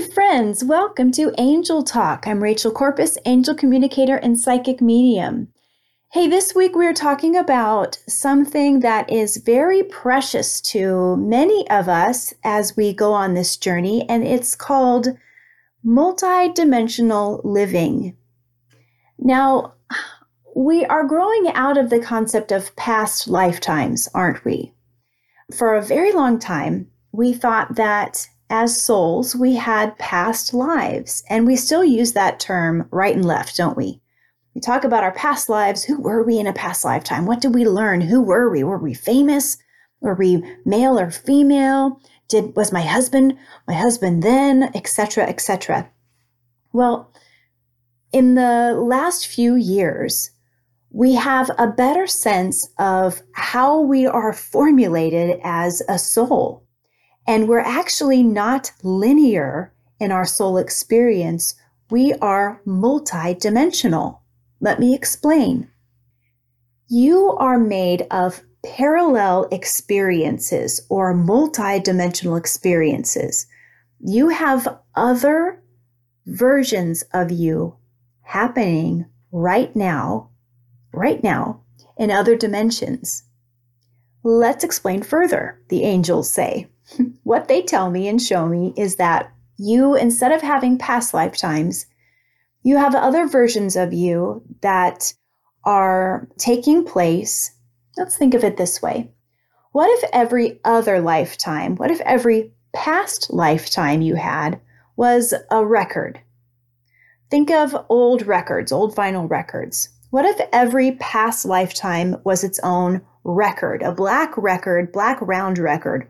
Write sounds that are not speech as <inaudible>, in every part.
Friends. Welcome to Angel Talk. I'm Rachel Corpus, angel communicator and psychic medium. Hey, this week we're talking about something that is very precious to many of us as we go on this journey, and it's called multidimensional living. Now, we are growing out of the concept of past lifetimes, aren't we? For a very long time, we thought that as souls, we had past lives, and we still use that term right and left, don't we? We talk about our past lives. Who were we in a past lifetime? What did we learn? Who were we? Were we famous? Were we male or female? Did was my husband my husband then, etc., etc. Well, in the last few years, we have a better sense of how we are formulated as a soul. And we're actually not linear in our soul experience. We are multidimensional. Let me explain. You are made of parallel experiences or multidimensional experiences. You have other versions of you happening right now right now in other dimensions. Let's explain further, the angels say. What they tell me and show me is that you, instead of having past lifetimes, you have other versions of you that are taking place. Let's think of it this way. What if every other lifetime, what if every past lifetime you had was a record? Think of old records, old vinyl records. What if every past lifetime was its own record, a black record, black round record,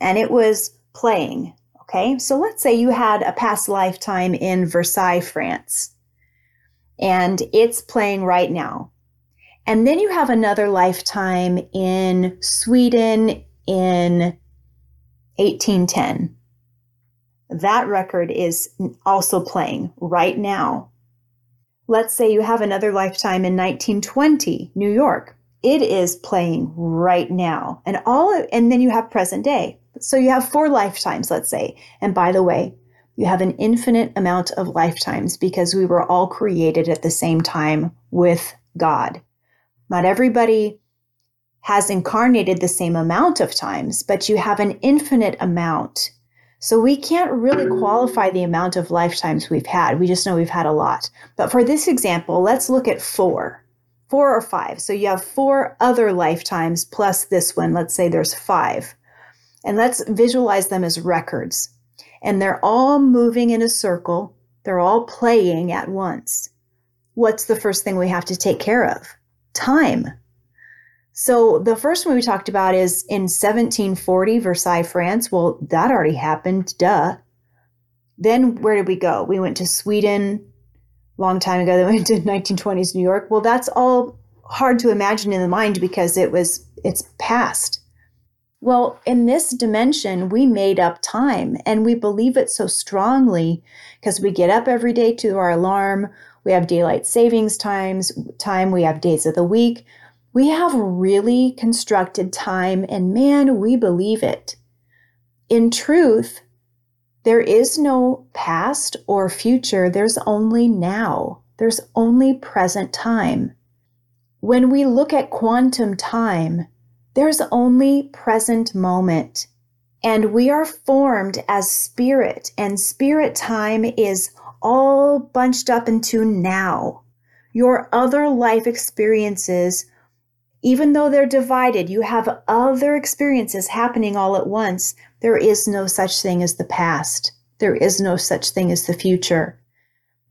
and it was playing? Okay, so let's say you had a past lifetime in Versailles, France, and it's playing right now. And then you have another lifetime in Sweden in 1810. That record is also playing right now. Let's say you have another lifetime in 1920, New York. It is playing right now. And all and then you have present day. So you have four lifetimes, let's say. And by the way, you have an infinite amount of lifetimes because we were all created at the same time with God. Not everybody has incarnated the same amount of times, but you have an infinite amount so we can't really qualify the amount of lifetimes we've had. We just know we've had a lot. But for this example, let's look at four, four or five. So you have four other lifetimes plus this one. Let's say there's five. And let's visualize them as records. And they're all moving in a circle, they're all playing at once. What's the first thing we have to take care of? Time. So the first one we talked about is in 1740, Versailles, France. Well, that already happened, duh. Then where did we go? We went to Sweden long time ago. Then we went to <laughs> 1920s New York. Well, that's all hard to imagine in the mind because it was it's past. Well, in this dimension, we made up time and we believe it so strongly because we get up every day to our alarm. We have daylight savings times, time, we have days of the week. We have really constructed time, and man, we believe it. In truth, there is no past or future, there's only now. There's only present time. When we look at quantum time, there's only present moment. And we are formed as spirit, and spirit time is all bunched up into now. Your other life experiences Even though they're divided, you have other experiences happening all at once. There is no such thing as the past. There is no such thing as the future.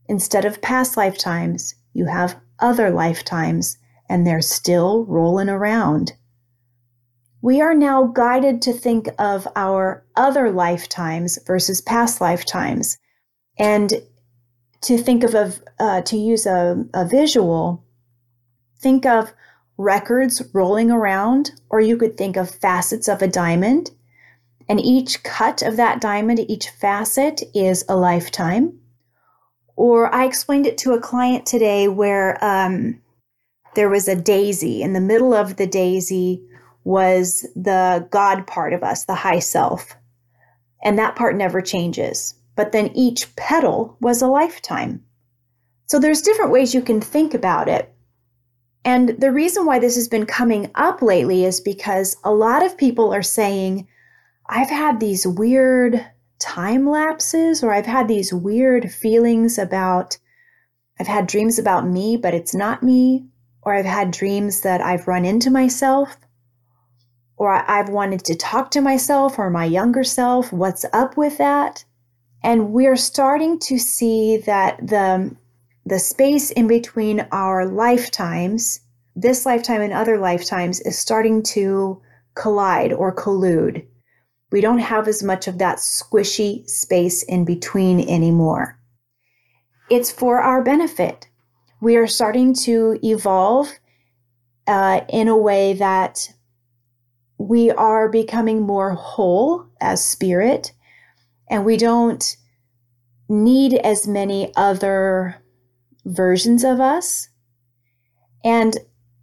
Instead of past lifetimes, you have other lifetimes, and they're still rolling around. We are now guided to think of our other lifetimes versus past lifetimes. And to think of a, uh, to use a, a visual, think of records rolling around, or you could think of facets of a diamond. And each cut of that diamond, each facet is a lifetime. Or I explained it to a client today where um, there was a daisy. In the middle of the daisy was the God part of us, the high self. And that part never changes. But then each petal was a lifetime. So there's different ways you can think about it. And the reason why this has been coming up lately is because a lot of people are saying, I've had these weird time lapses, or I've had these weird feelings about, I've had dreams about me, but it's not me, or I've had dreams that I've run into myself, or I've wanted to talk to myself or my younger self. What's up with that? And we're starting to see that the the space in between our lifetimes, this lifetime and other lifetimes, is starting to collide or collude. We don't have as much of that squishy space in between anymore. It's for our benefit. We are starting to evolve uh, in a way that we are becoming more whole as spirit, and we don't need as many other versions of us. And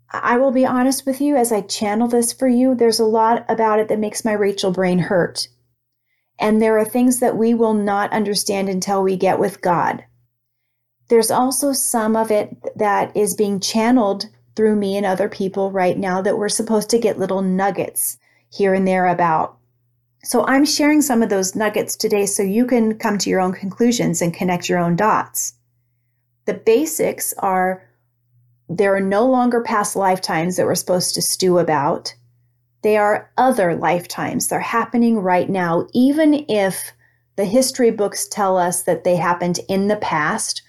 I will be honest with you as I channel this for you, there's a lot about it that makes my Rachel brain hurt. And there are things that we will not understand until we get with God. There's also some of it that is being channeled through me and other people right now that we're supposed to get little nuggets here and there about. So I'm sharing some of those nuggets today so you can come to your own conclusions and connect your own dots. The basics are there are no longer past lifetimes that we're supposed to stew about. They are other lifetimes. They're happening right now, even if the history books tell us that they happened in the past.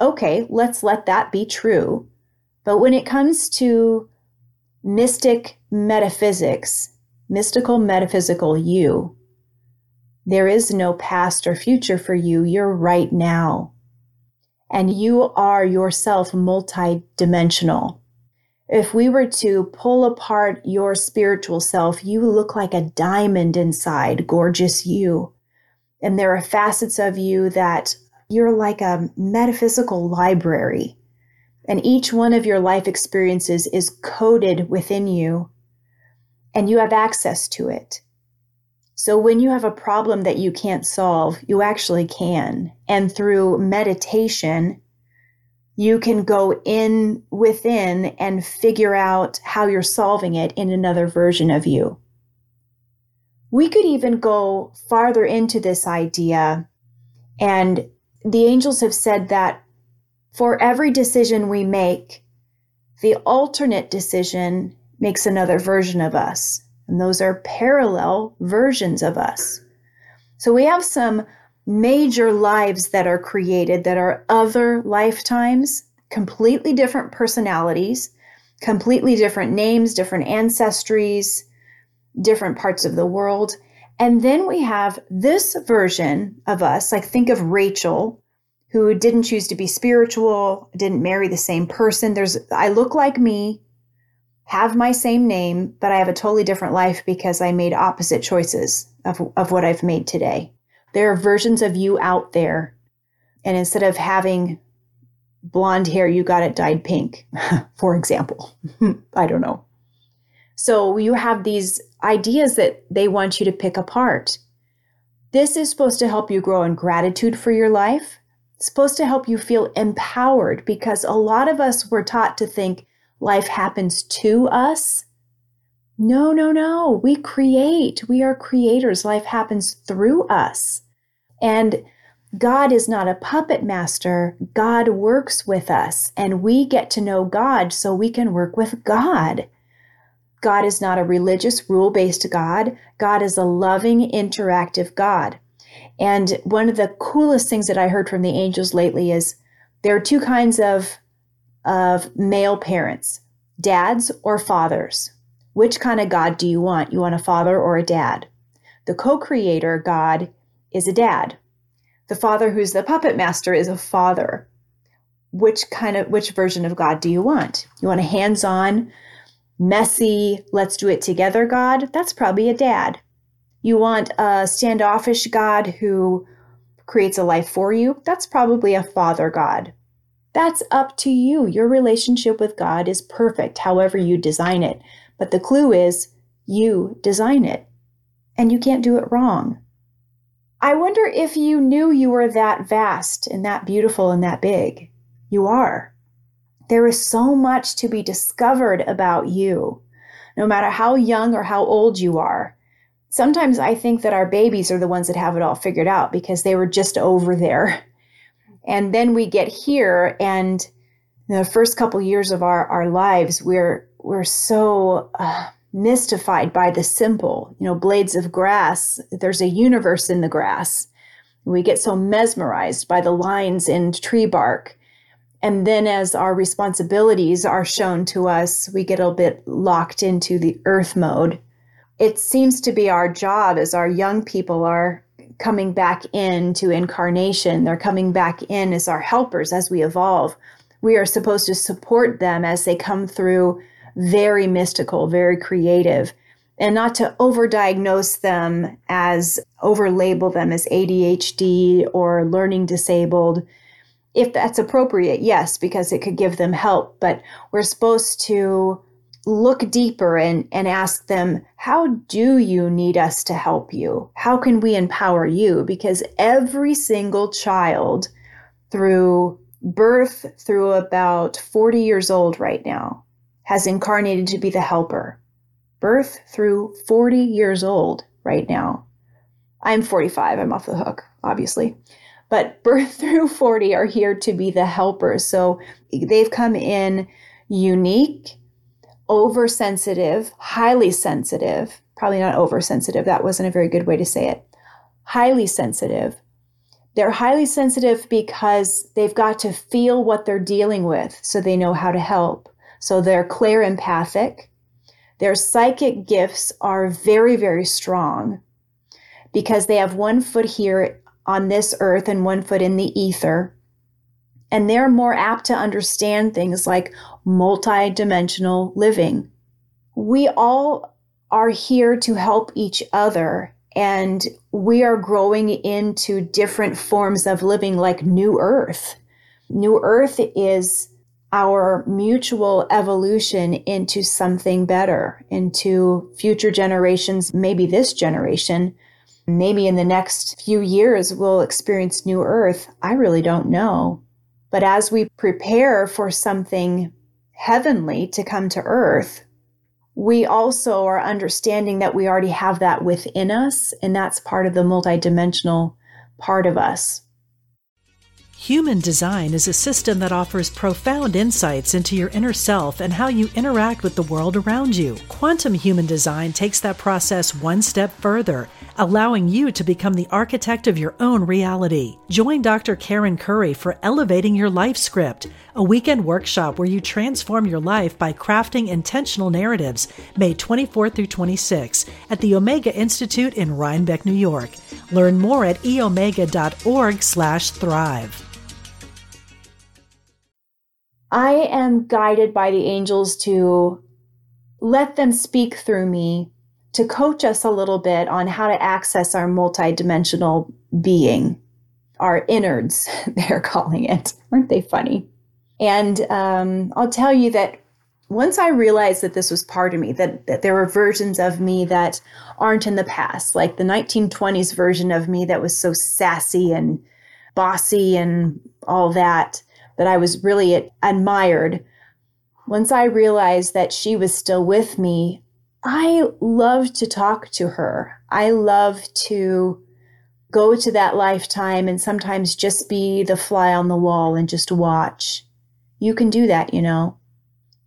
Okay, let's let that be true. But when it comes to mystic metaphysics, mystical metaphysical you, there is no past or future for you. You're right now and you are yourself multidimensional. If we were to pull apart your spiritual self, you look like a diamond inside, gorgeous you. And there are facets of you that you're like a metaphysical library. And each one of your life experiences is coded within you, and you have access to it. So when you have a problem that you can't solve, you actually can. And through meditation, you can go in within and figure out how you're solving it in another version of you. We could even go farther into this idea. And the angels have said that for every decision we make, the alternate decision makes another version of us. And those are parallel versions of us. So we have some major lives that are created that are other lifetimes, completely different personalities, completely different names, different ancestries, different parts of the world. And then we have this version of us, like think of Rachel, who didn't choose to be spiritual, didn't marry the same person. There's I look like me, have my same name, but I have a totally different life because I made opposite choices of, of what I've made today. There are versions of you out there. And instead of having blonde hair, you got it dyed pink, <laughs> for example. <laughs> I don't know. So you have these ideas that they want you to pick apart. This is supposed to help you grow in gratitude for your life. Supposed to help you feel empowered because a lot of us were taught to think life happens to us. No, no, no. We create. We are creators. Life happens through us. And God is not a puppet master. God works with us, and we get to know God so we can work with God. God is not a religious, rule based God. God is a loving, interactive God. And one of the coolest things that I heard from the angels lately is there are two kinds of, of male parents dads or fathers. Which kind of God do you want? You want a father or a dad? The co creator God is a dad. The father who's the puppet master is a father. Which kind of, which version of God do you want? You want a hands on, messy, let's do it together God? That's probably a dad. You want a standoffish God who creates a life for you? That's probably a father God. That's up to you. Your relationship with God is perfect, however you design it. But the clue is you design it, and you can't do it wrong. I wonder if you knew you were that vast and that beautiful and that big. You are. There is so much to be discovered about you, no matter how young or how old you are. Sometimes I think that our babies are the ones that have it all figured out because they were just over there. And then we get here and the first couple years of our, our lives, we're we're so uh, mystified by the simple, you know, blades of grass. There's a universe in the grass. We get so mesmerized by the lines in tree bark and then as our responsibilities are shown to us, we get a bit locked into the earth mode. It seems to be our job as our young people are coming back into incarnation. They're coming back in as our helpers as we evolve. We are supposed to support them as they come through very mystical, very creative, and not to overdiagnose them as overlabel them as ADHD or learning disabled if that's appropriate, yes, because it could give them help. But we're supposed to look deeper and, and ask them, how do you need us to help you? How can we empower you? Because every single child through birth through about 40 years old right now has incarnated to be the helper. Birth through 40 years old right now. I'm 45, I'm off the hook, obviously but <laughs> birth through 40 are here to be the helpers. So they've come in unique, oversensitive, highly sensitive, probably not oversensitive. That wasn't a very good way to say it. Highly sensitive. They're highly sensitive because they've got to feel what they're dealing with so they know how to help. So they're clairempathic. Their psychic gifts are very, very strong because they have one foot here on this earth and one foot in the ether. And they're more apt to understand things like multidimensional living. We all are here to help each other, and we are growing into different forms of living like New Earth. New Earth is our mutual evolution into something better, into future generations, maybe this generation, Maybe in the next few years we'll experience new earth. I really don't know. But as we prepare for something heavenly to come to earth, we also are understanding that we already have that within us, and that's part of the multidimensional part of us. Human design is a system that offers profound insights into your inner self and how you interact with the world around you. Quantum human design takes that process one step further, allowing you to become the architect of your own reality. Join Dr. Karen Curry for Elevating Your Life Script, a weekend workshop where you transform your life by crafting intentional narratives, May 24 through 26 at the Omega Institute in Rhinebeck, New York. Learn more at eomega.org/thrive. I am guided by the angels to let them speak through me to coach us a little bit on how to access our multidimensional being, our innards, <laughs> they're calling it. Aren't they funny? And um, I'll tell you that once I realized that this was part of me, that, that there were versions of me that aren't in the past, like the 1920s version of me that was so sassy and bossy and all that that I was really admired. Once I realized that she was still with me, I love to talk to her. I love to go to that lifetime and sometimes just be the fly on the wall and just watch. You can do that, you know.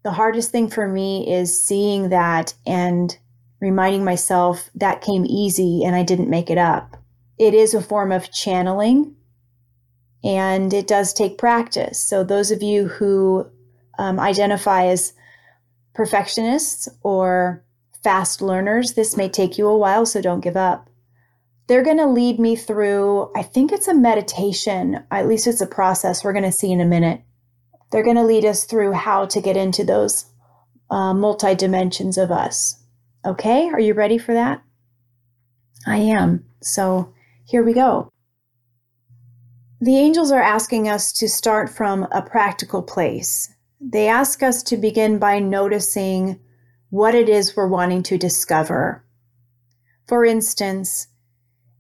The hardest thing for me is seeing that and reminding myself that came easy and I didn't make it up. It is a form of channeling and it does take practice. So, those of you who um, identify as perfectionists or fast learners, this may take you a while, so don't give up. They're going to lead me through, I think it's a meditation, at least it's a process we're going to see in a minute. They're going to lead us through how to get into those uh, multi dimensions of us. Okay, are you ready for that? I am. So here we go. The angels are asking us to start from a practical place. They ask us to begin by noticing what it is we're wanting to discover. For instance,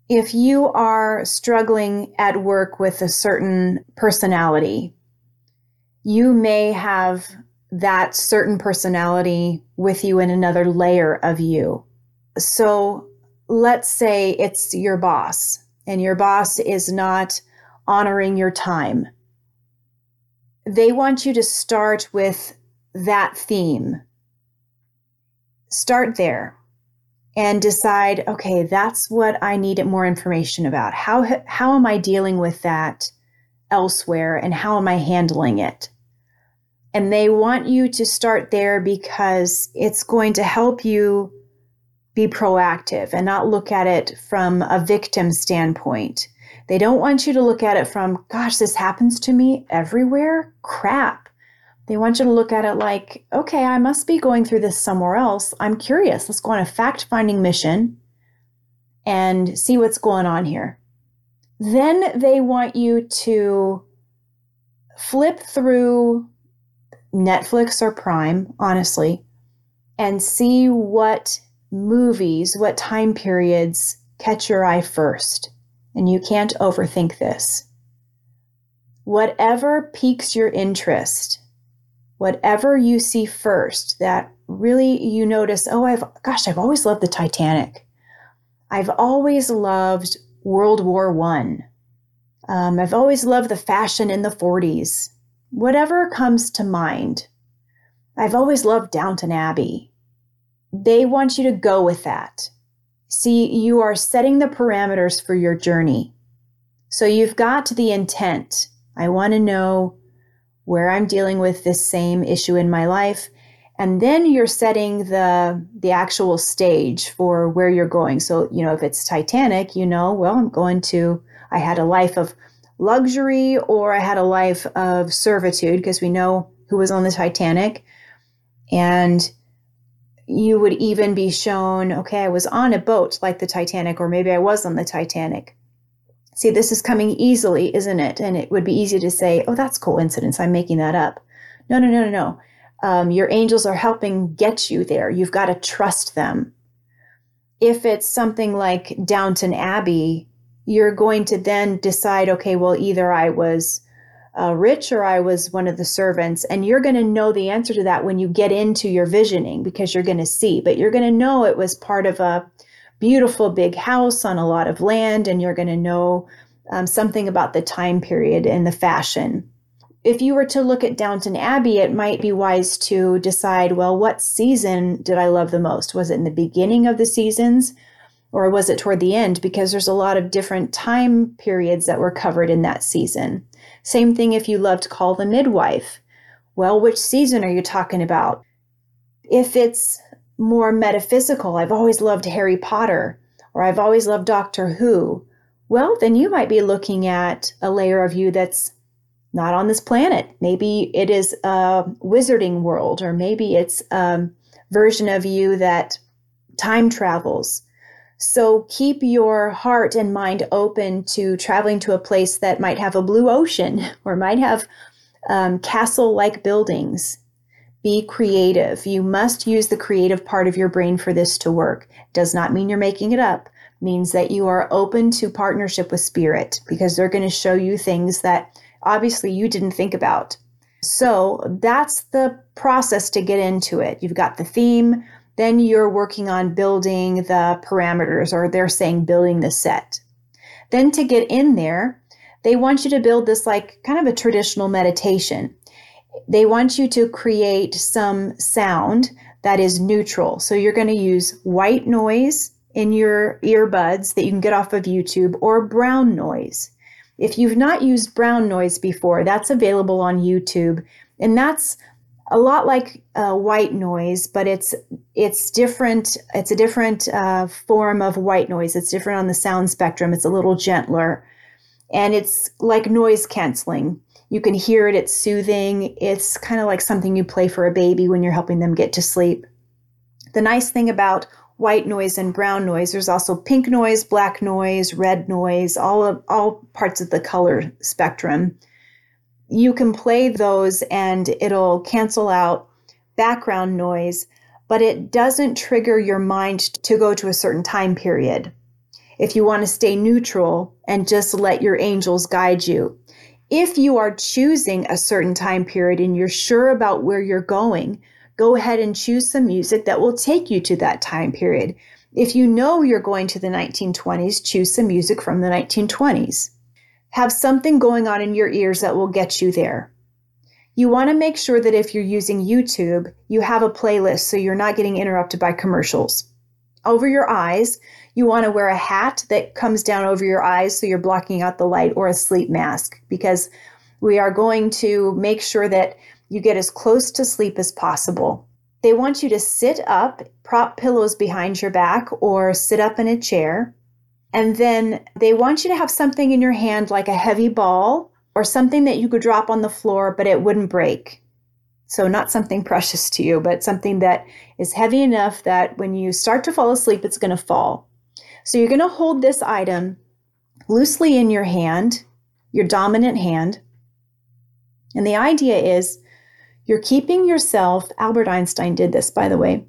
if you are struggling at work with a certain personality, you may have that certain personality with you in another layer of you. So let's say it's your boss, and your boss is not honoring your time. They want you to start with that theme. Start there and decide okay, that's what I need more information about. How, how am I dealing with that elsewhere and how am I handling it? And they want you to start there because it's going to help you be proactive and not look at it from a victim standpoint. They don't want you to look at it from, gosh, this happens to me everywhere. Crap. They want you to look at it like, okay, I must be going through this somewhere else. I'm curious. Let's go on a fact finding mission and see what's going on here. Then they want you to flip through Netflix or Prime, honestly, and see what movies, what time periods catch your eye first and you can't overthink this. Whatever piques your interest, whatever you see first that really you notice, oh, I've, gosh, I've always loved the Titanic. I've always loved World War One. Um, I've always loved the fashion in the 40s. Whatever comes to mind. I've always loved Downton Abbey. They want you to go with that. See, you are setting the parameters for your journey. So you've got the intent. I want to know where I'm dealing with this same issue in my life. And then you're setting the the actual stage for where you're going. So, you know, if it's Titanic, you know, well, I'm going to I had a life of luxury or I had a life of servitude because we know who was on the Titanic. And you would even be shown, okay, I was on a boat like the Titanic, or maybe I was on the Titanic. See, this is coming easily, isn't it? And it would be easy to say, oh, that's coincidence. I'm making that up. No, no, no, no, no. Um, your angels are helping get you there. You've got to trust them. If it's something like Downton Abbey, you're going to then decide, okay, well, either I was uh, rich or I was one of the servants. And you're going to know the answer to that when you get into your visioning because you're going to see, but you're going to know it was part of a beautiful big house on a lot of land, and you're going to know um, something about the time period and the fashion. If you were to look at Downton Abbey, it might be wise to decide well, what season did I love the most? Was it in the beginning of the seasons? Or was it toward the end? Because there's a lot of different time periods that were covered in that season. Same thing if you loved Call the Midwife. Well, which season are you talking about? If it's more metaphysical, I've always loved Harry Potter, or I've always loved Doctor Who, well, then you might be looking at a layer of you that's not on this planet. Maybe it is a wizarding world, or maybe it's a version of you that time travels. So keep your heart and mind open to traveling to a place that might have a blue ocean <laughs> or might have um, castle like buildings. Be creative. You must use the creative part of your brain for this to work. Does not mean you're making it up. Means that you are open to partnership with spirit because they're going to show you things that obviously you didn't think about. So that's the process to get into it. You've got the theme, then you're working on building the parameters, or they're saying building the set. Then to get in there, they want you to build this like kind of a traditional meditation. They want you to create some sound that is neutral. So you're going to use white noise in your earbuds that you can get off of YouTube or brown noise. If you've not used brown noise before, that's available on YouTube. And that's a lot like uh, white noise, but it's it's different. It's a different uh, form of white noise. It's different on the sound spectrum. It's a little gentler, and it's like noise canceling. You can hear it. It's soothing. It's kind of like something you play for a baby when you're helping them get to sleep. The nice thing about white noise and brown noise. There's also pink noise, black noise, red noise, all of all parts of the color spectrum. You can play those and it'll cancel out background noise, but it doesn't trigger your mind to go to a certain time period. If you want to stay neutral and just let your angels guide you. If you are choosing a certain time period and you're sure about where you're going, go ahead and choose some music that will take you to that time period. If you know you're going to the 1920s, choose some music from the 1920s. Have something going on in your ears that will get you there. You want to make sure that if you're using YouTube, you have a playlist so you're not getting interrupted by commercials. Over your eyes, you want to wear a hat that comes down over your eyes so you're blocking out the light or a sleep mask because we are going to make sure that you get as close to sleep as possible. They want you to sit up, prop pillows behind your back, or sit up in a chair. And then they want you to have something in your hand like a heavy ball or something that you could drop on the floor, but it wouldn't break. So, not something precious to you, but something that is heavy enough that when you start to fall asleep, it's going to fall. So, you're going to hold this item loosely in your hand, your dominant hand. And the idea is you're keeping yourself, Albert Einstein did this, by the way,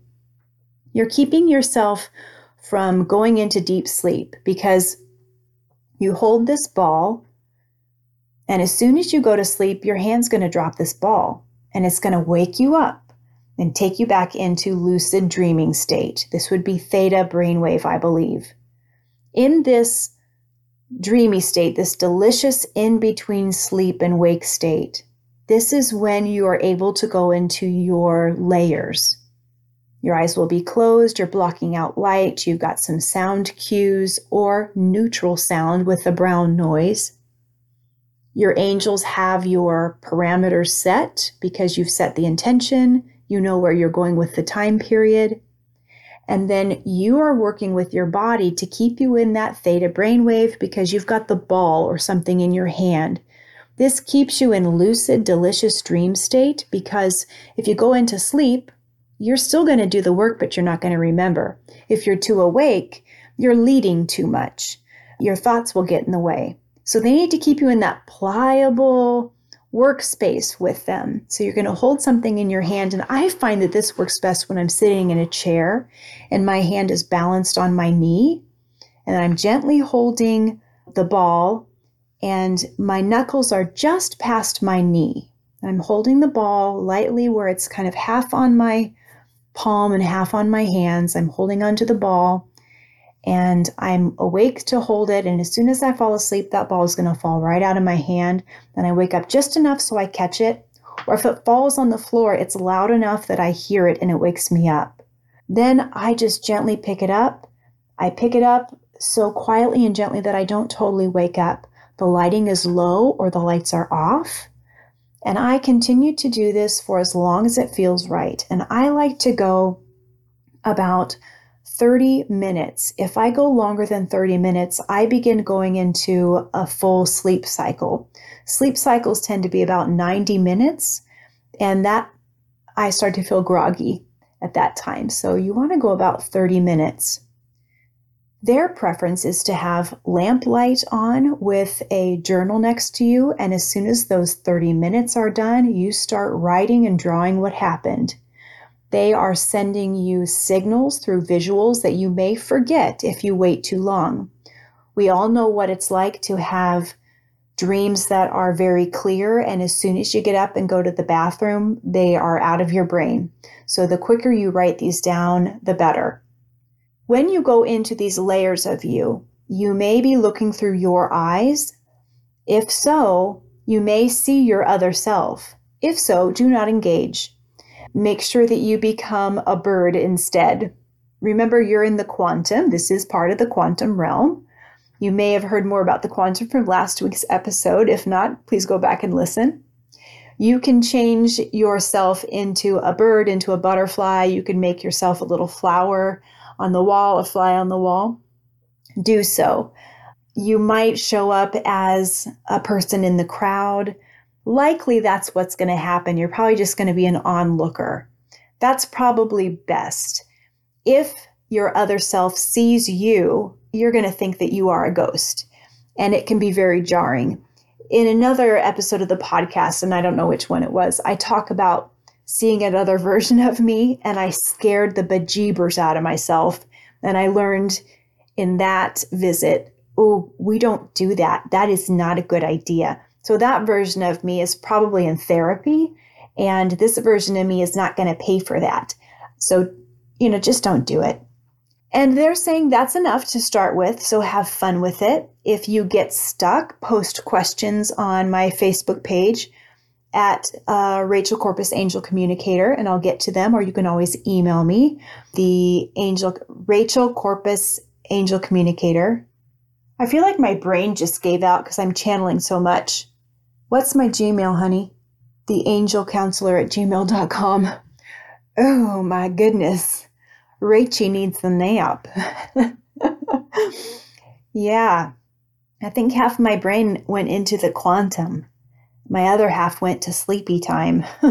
you're keeping yourself from going into deep sleep because you hold this ball, and as soon as you go to sleep, your hand's going to drop this ball and it's going to wake you up and take you back into lucid dreaming state. This would be theta brainwave, I believe. In this dreamy state, this delicious in between sleep and wake state, this is when you are able to go into your layers. Your eyes will be closed, you're blocking out light, you've got some sound cues or neutral sound with the brown noise. Your angels have your parameters set because you've set the intention, you know where you're going with the time period. And then you are working with your body to keep you in that theta brainwave because you've got the ball or something in your hand this keeps you in lucid, delicious dream state because if you go into sleep, you're still going to do the work, but you're not going to remember. If you're too awake, you're leading too much. Your thoughts will get in the way. So they need to keep you in that pliable workspace with them. So you're going to hold something in your hand. And I find that this works best when I'm sitting in a chair and my hand is balanced on my knee and I'm gently holding the ball and my knuckles are just past my knee. I'm holding the ball lightly where it's kind of half on my palm and half on my hands. I'm holding onto the ball and I'm awake to hold it. And as soon as I fall asleep, that ball is going to fall right out of my hand. Then I wake up just enough so I catch it. Or if it falls on the floor, it's loud enough that I hear it and it wakes me up. Then I just gently pick it up. I pick it up so quietly and gently that I don't totally wake up the lighting is low or the lights are off. And I continue to do this for as long as it feels right. And I like to go about 30 minutes. If I go longer than 30 minutes, I begin going into a full sleep cycle. Sleep cycles tend to be about 90 minutes, and that I start to feel groggy at that time. So you want to go about 30 minutes. Their preference is to have lamplight on with a journal next to you. And as soon as those 30 minutes are done, you start writing and drawing what happened. They are sending you signals through visuals that you may forget if you wait too long. We all know what it's like to have dreams that are very clear, and as soon as you get up and go to the bathroom, they are out of your brain. So the quicker you write these down, the better. When you go into these layers of you, you may be looking through your eyes. If so, you may see your other self. If so, do not engage. Make sure that you become a bird instead. Remember, you're in the quantum. This is part of the quantum realm. You may have heard more about the quantum from last week's episode. If not, please go back and listen. You can change yourself into a bird, into a butterfly. You can make yourself a little flower on the wall, a fly on the wall. Do so. You might show up as a person in the crowd. Likely that's what's going to happen. You're probably just going to be an onlooker. That's probably best. If your other self sees you, you're going to think that you are a ghost, and it can be very jarring. In another episode of the podcast, and I don't know which one it was, I talk about seeing another <laughs> version of me, and I scared the bejeebers out of myself. And I learned in that visit, oh, we don't do that. That is not a good idea. So that version of me is probably in therapy, and this version of me is not going to pay for that. So, you know, just don't do it. And they're saying that's enough to start with, so have fun with it. If you get stuck, post questions on my Facebook page at uh, Rachel Corpus Angel Communicator, and I'll get to them, or you can always email me, the Angel Rachel Corpus Angel Communicator. I feel like my brain just gave out because I'm channeling so much. What's my Gmail, honey? The at gmail.com. Oh my goodness. Rachie needs the nap. <laughs> yeah. I think half my brain went into the quantum. My other half went to sleepy time. <laughs>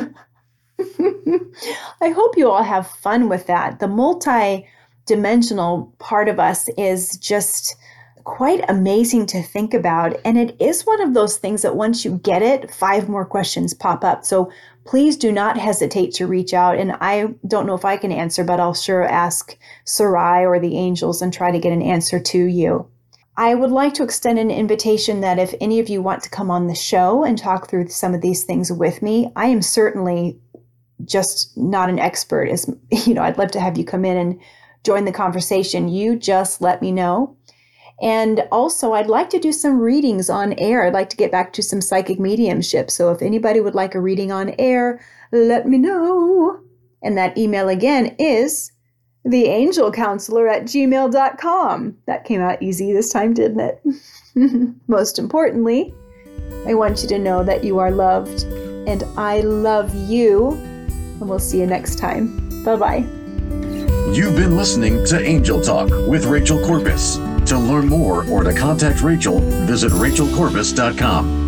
I hope you all have fun with that. The multi dimensional part of us is just quite amazing to think about. And it is one of those things that once you get it, five more questions pop up. So please do not hesitate to reach out. And I don't know if I can answer, but I'll sure ask Sarai or the angels and try to get an answer to you. I would like to extend an invitation that if any of you want to come on the show and talk through some of these things with me, I am certainly just not an expert. As <laughs> you know, I'd love to have you come in and join the conversation. You just let me know. And also, I'd like to do some readings on air. I'd like to get back to some psychic mediumship. So if anybody would like a reading on air, let me know. And that email again is theangelcounselor at gmail.com. That came out easy this time, didn't it? <laughs> Most importantly, I want you to know that you are loved and I love you. And we'll see you next time. Bye bye. You've been listening to Angel Talk with Rachel Corpus. To learn more or to contact Rachel, visit rachelcorpus.com.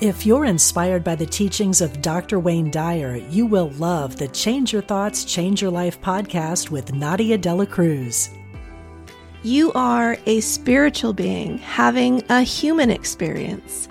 If you're inspired by the teachings of Dr. Wayne Dyer, you will love the Change Your Thoughts, Change Your Life podcast with Nadia Dela Cruz. You are a spiritual being having a human experience.